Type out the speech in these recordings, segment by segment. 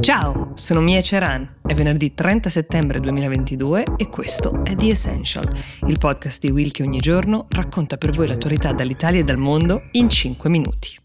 Ciao, sono Mia Ceran. È venerdì 30 settembre 2022 e questo è The Essential, il podcast di Will che ogni giorno racconta per voi l'attualità dall'Italia e dal mondo in 5 minuti.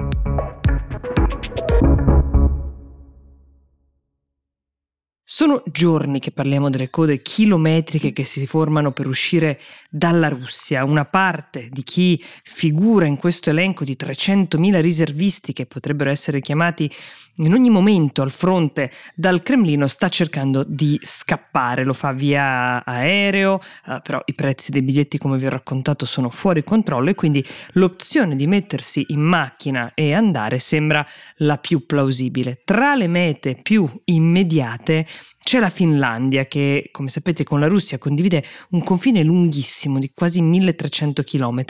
Sono giorni che parliamo delle code chilometriche che si formano per uscire dalla Russia. Una parte di chi figura in questo elenco di 300.000 riservisti che potrebbero essere chiamati in ogni momento al fronte dal Cremlino sta cercando di scappare. Lo fa via aereo, eh, però i prezzi dei biglietti, come vi ho raccontato, sono fuori controllo e quindi l'opzione di mettersi in macchina e andare sembra la più plausibile. Tra le mete più immediate c'è la Finlandia che, come sapete, con la Russia condivide un confine lunghissimo di quasi 1300 km,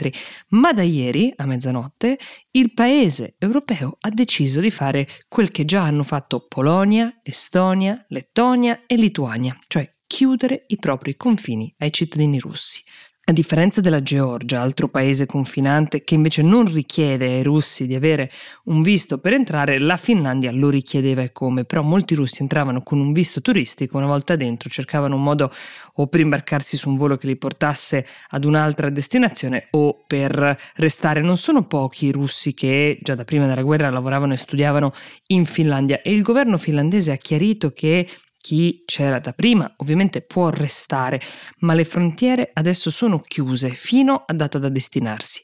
ma da ieri, a mezzanotte, il paese europeo ha deciso di fare quel che già hanno fatto Polonia, Estonia, Lettonia e Lituania, cioè chiudere i propri confini ai cittadini russi. A differenza della Georgia, altro paese confinante che invece non richiede ai russi di avere un visto per entrare, la Finlandia lo richiedeva e come, però molti russi entravano con un visto turistico, una volta dentro cercavano un modo o per imbarcarsi su un volo che li portasse ad un'altra destinazione o per restare. Non sono pochi i russi che già da prima della guerra lavoravano e studiavano in Finlandia e il governo finlandese ha chiarito che chi c'era da prima ovviamente può restare, ma le frontiere adesso sono chiuse fino a data da destinarsi.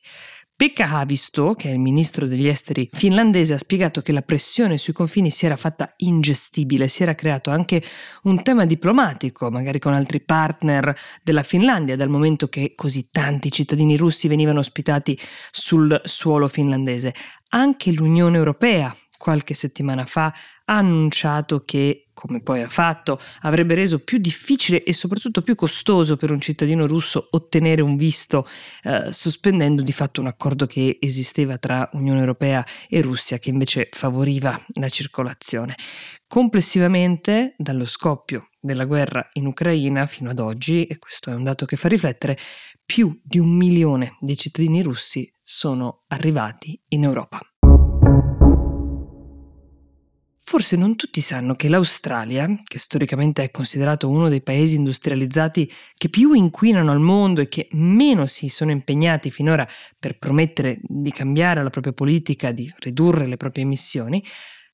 Pekka Haavisto, che è il ministro degli esteri finlandese, ha spiegato che la pressione sui confini si era fatta ingestibile, si era creato anche un tema diplomatico, magari con altri partner della Finlandia, dal momento che così tanti cittadini russi venivano ospitati sul suolo finlandese. Anche l'Unione Europea qualche settimana fa ha annunciato che, come poi ha fatto, avrebbe reso più difficile e soprattutto più costoso per un cittadino russo ottenere un visto, eh, sospendendo di fatto un accordo che esisteva tra Unione Europea e Russia che invece favoriva la circolazione. Complessivamente, dallo scoppio della guerra in Ucraina fino ad oggi, e questo è un dato che fa riflettere, più di un milione di cittadini russi sono arrivati in Europa. Forse non tutti sanno che l'Australia, che storicamente è considerato uno dei paesi industrializzati che più inquinano al mondo e che meno si sono impegnati finora per promettere di cambiare la propria politica, di ridurre le proprie emissioni,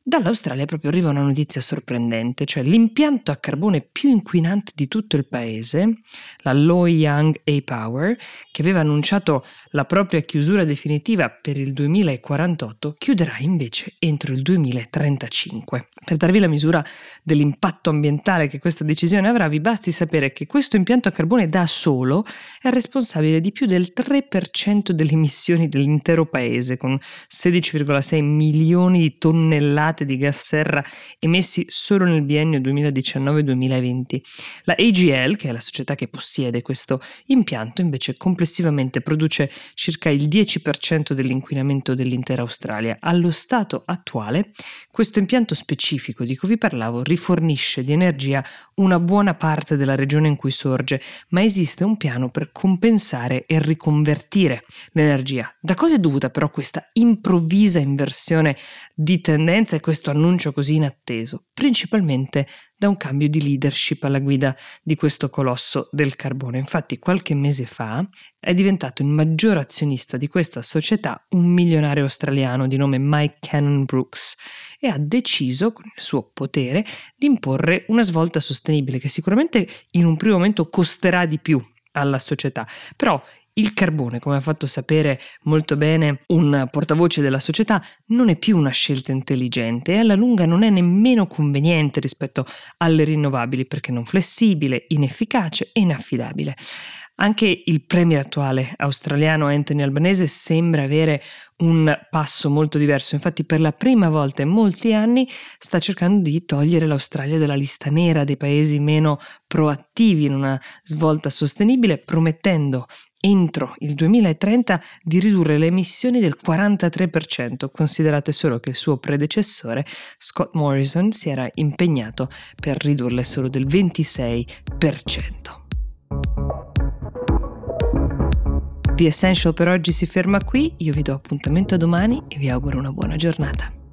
Dall'Australia proprio arriva una notizia sorprendente, cioè l'impianto a carbone più inquinante di tutto il paese, la Loy Young A-Power, che aveva annunciato la propria chiusura definitiva per il 2048, chiuderà invece entro il 2035. Per darvi la misura dell'impatto ambientale che questa decisione avrà, vi basti sapere che questo impianto a carbone da solo è responsabile di più del 3% delle emissioni dell'intero paese, con 16,6 milioni di tonnellate tonnellate di gas serra emessi solo nel biennio 2019-2020. La AGL, che è la società che possiede questo impianto, invece complessivamente produce circa il 10% dell'inquinamento dell'intera Australia. Allo stato attuale, questo impianto specifico di cui vi parlavo rifornisce di energia una buona parte della regione in cui sorge, ma esiste un piano per compensare e riconvertire l'energia. Da cosa è dovuta però questa improvvisa inversione di tendenza e questo annuncio così inatteso? Principalmente da un cambio di leadership alla guida di questo colosso del carbone. Infatti qualche mese fa è diventato il maggior azionista di questa società un milionario australiano di nome Mike Cannon Brooks e ha deciso con il suo potere di imporre una svolta sostenibile che sicuramente in un primo momento costerà di più alla società, però il carbone, come ha fatto sapere molto bene un portavoce della società, non è più una scelta intelligente e alla lunga non è nemmeno conveniente rispetto alle rinnovabili perché non flessibile, inefficace e inaffidabile. Anche il premier attuale australiano Anthony Albanese sembra avere un passo molto diverso. Infatti, per la prima volta in molti anni sta cercando di togliere l'Australia dalla lista nera dei paesi meno proattivi in una svolta sostenibile, promettendo entro il 2030 di ridurre le emissioni del 43%. Considerate solo che il suo predecessore, Scott Morrison, si era impegnato per ridurle solo del 26%. The Essential per oggi si ferma qui, io vi do appuntamento domani e vi auguro una buona giornata.